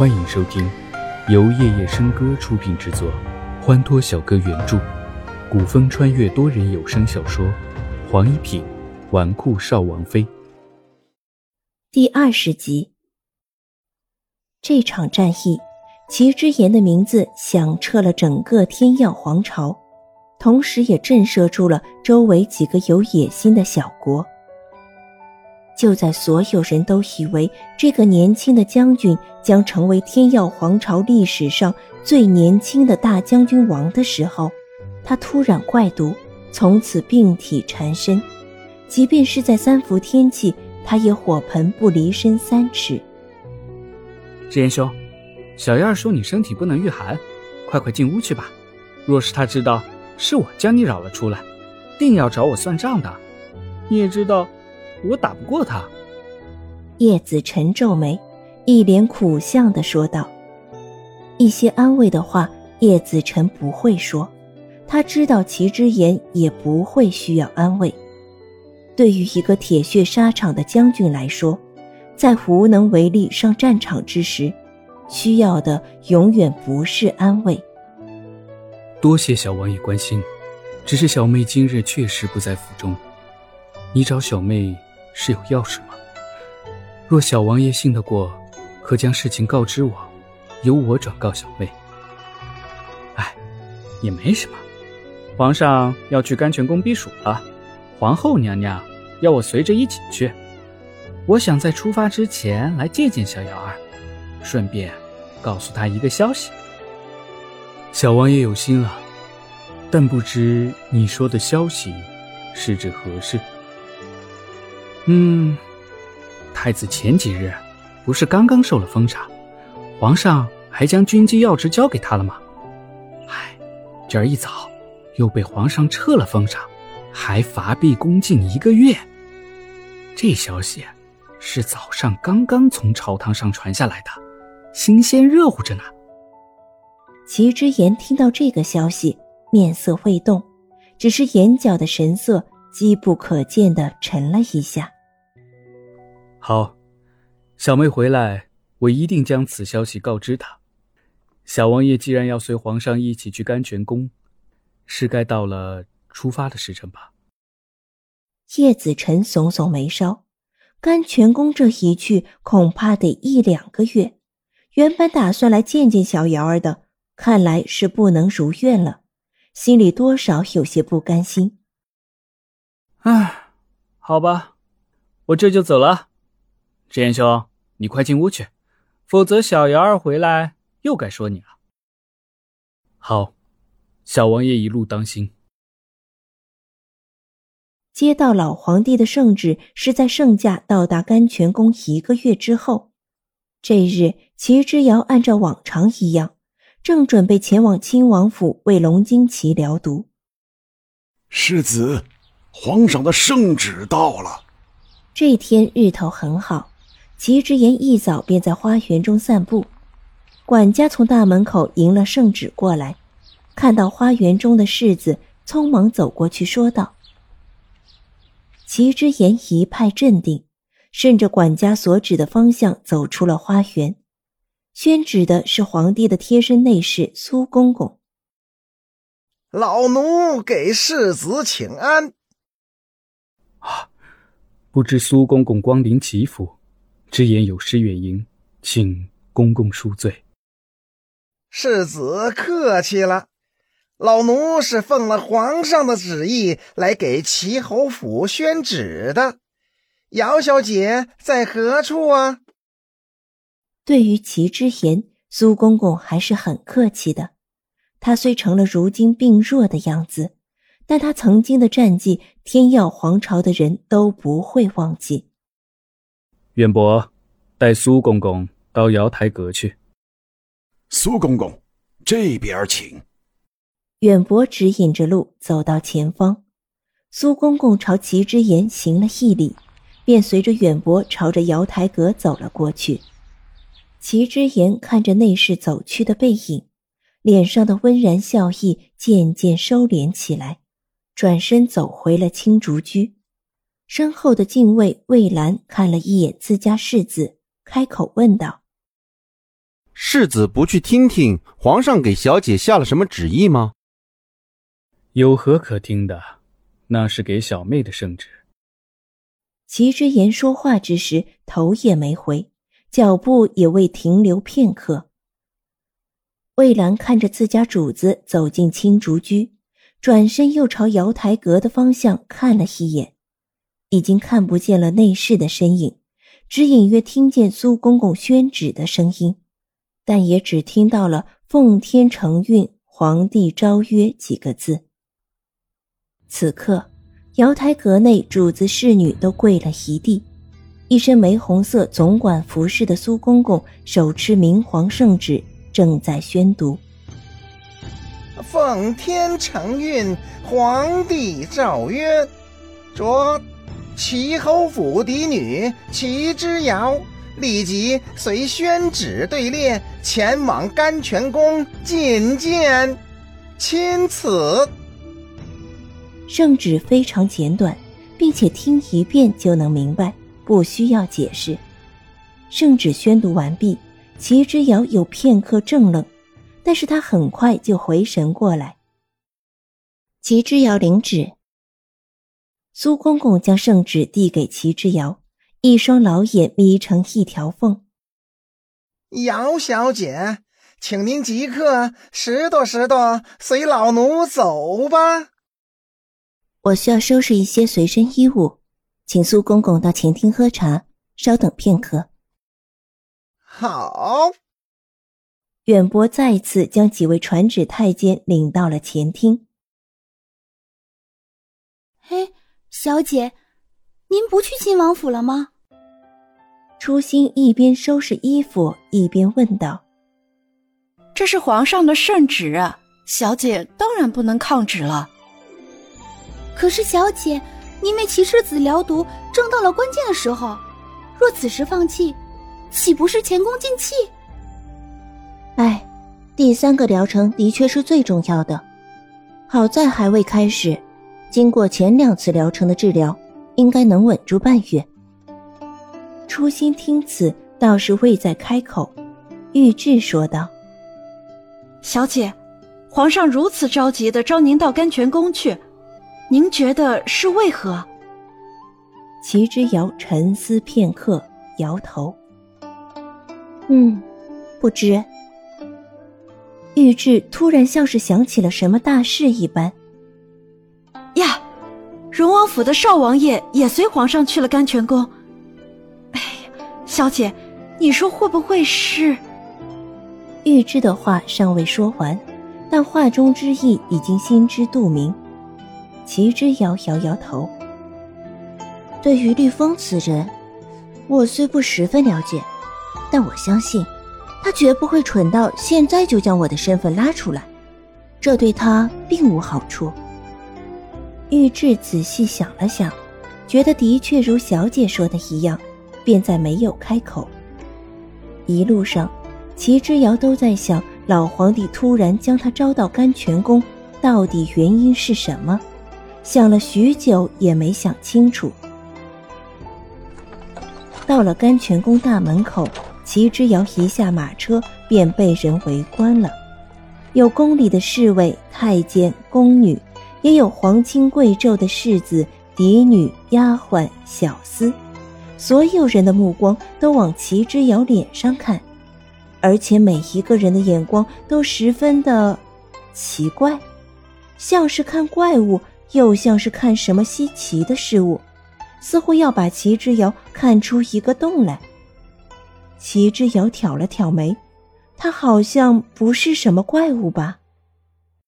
欢迎收听由夜夜笙歌出品制作，欢脱小哥原著，古风穿越多人有声小说《黄一品纨绔少王妃》第二十集。这场战役，齐之言的名字响彻了整个天耀皇朝，同时也震慑住了周围几个有野心的小国。就在所有人都以为这个年轻的将军将成为天耀皇朝历史上最年轻的大将军王的时候，他突然怪毒，从此病体缠身。即便是在三伏天气，他也火盆不离身三尺。志言兄，小燕儿说你身体不能御寒，快快进屋去吧。若是他知道是我将你扰了出来，定要找我算账的。你也知道。我打不过他。叶子沉皱眉，一脸苦相的说道：“一些安慰的话，叶子辰不会说。他知道齐之言也不会需要安慰。对于一个铁血沙场的将军来说，在无能为力上战场之时，需要的永远不是安慰。多谢小王爷关心，只是小妹今日确实不在府中，你找小妹。”是有要事吗？若小王爷信得过，可将事情告知我，由我转告小妹。哎，也没什么。皇上要去甘泉宫避暑了，皇后娘娘要我随着一起去。我想在出发之前来见见小瑶儿，顺便告诉她一个消息。小王爷有心了，但不知你说的消息是指何事？嗯，太子前几日不是刚刚受了封赏，皇上还将军机要职交给他了吗？唉，今儿一早又被皇上撤了封赏，还罚闭宫禁一个月。这消息是早上刚刚从朝堂上传下来的，新鲜热乎着呢。齐之言听到这个消息，面色未动，只是眼角的神色。机不可见的沉了一下。好，小妹回来，我一定将此消息告知她。小王爷既然要随皇上一起去甘泉宫，是该到了出发的时辰吧？叶子辰耸耸眉梢，甘泉宫这一去，恐怕得一两个月。原本打算来见见小瑶儿的，看来是不能如愿了，心里多少有些不甘心。唉，好吧，我这就走了。志言兄，你快进屋去，否则小瑶儿回来又该说你了。好，小王爷一路当心。接到老皇帝的圣旨，是在圣驾到达甘泉宫一个月之后。这日，齐之遥按照往常一样，正准备前往亲王府为龙金奇疗毒。世子。皇上的圣旨到了。这天日头很好，齐之言一早便在花园中散步。管家从大门口迎了圣旨过来，看到花园中的世子，匆忙走过去说道：“齐之言一派镇定，顺着管家所指的方向走出了花园。宣旨的是皇帝的贴身内侍苏公公。老奴给世子请安。”啊，不知苏公公光临齐府，只言有失远迎，请公公恕罪。世子客气了，老奴是奉了皇上的旨意来给齐侯府宣旨的。姚小姐在何处啊？对于齐之言，苏公公还是很客气的。他虽成了如今病弱的样子。但他曾经的战绩，天耀皇朝的人都不会忘记。远伯，带苏公公到瑶台阁去。苏公公，这边请。远伯指引着路走到前方，苏公公朝齐之言行了一礼，便随着远伯朝着瑶台阁走了过去。齐之言看着内侍走去的背影，脸上的温然笑意渐渐收敛起来。转身走回了青竹居，身后的禁卫魏兰看了一眼自家世子，开口问道：“世子不去听听皇上给小姐下了什么旨意吗？有何可听的？那是给小妹的圣旨。齐之言说话之时，头也没回，脚步也未停留片刻。魏兰看着自家主子走进青竹居，转身又朝瑶台阁的方向看了一眼，已经看不见了内侍的身影，只隐约听见苏公公宣旨的声音，但也只听到了“奉天承运，皇帝诏曰”几个字。此刻，瑶台阁内主子侍女都跪了一地，一身玫红色总管服饰的苏公公手持明皇圣旨。正在宣读：“奉天承运，皇帝诏曰：着齐侯府嫡女齐之遥立即随宣旨队列前往甘泉宫觐见，钦此。”圣旨非常简短，并且听一遍就能明白，不需要解释。圣旨宣读完毕。齐之遥有片刻怔愣，但是他很快就回神过来。齐之遥领旨，苏公公将圣旨递给齐之遥，一双老眼眯成一条缝。姚小姐，请您即刻拾掇拾掇，随老奴走吧。我需要收拾一些随身衣物，请苏公公到前厅喝茶，稍等片刻。好，远伯再次将几位传旨太监领到了前厅。小姐，您不去亲王府了吗？初心一边收拾衣服一边问道：“这是皇上的圣旨，小姐当然不能抗旨了。可是，小姐，您为齐世子疗毒，正到了关键的时候，若此时放弃。”岂不是前功尽弃？哎，第三个疗程的确是最重要的，好在还未开始。经过前两次疗程的治疗，应该能稳住半月。初心听此，倒是未再开口。玉质说道：“小姐，皇上如此着急的召您到甘泉宫去，您觉得是为何？”齐之遥沉思片刻，摇头。嗯，不知。玉质突然像是想起了什么大事一般。荣王府的少王爷也随皇上去了甘泉宫。哎呀，小姐，你说会不会是？玉芝的话尚未说完，但话中之意已经心知肚明。齐之遥摇摇头。对于绿风此人，我虽不十分了解。但我相信，他绝不会蠢到现在就将我的身份拉出来，这对他并无好处。玉质仔细想了想，觉得的确如小姐说的一样，便再没有开口。一路上，齐之遥都在想，老皇帝突然将他招到甘泉宫，到底原因是什么？想了许久也没想清楚。到了甘泉宫大门口。齐之遥一下马车，便被人围观了。有宫里的侍卫、太监、宫女，也有皇亲贵胄的世子、嫡女、丫鬟、小厮。所有人的目光都往齐之遥脸上看，而且每一个人的眼光都十分的奇怪，像是看怪物，又像是看什么稀奇的事物，似乎要把齐之遥看出一个洞来。齐之遥挑了挑眉，他好像不是什么怪物吧？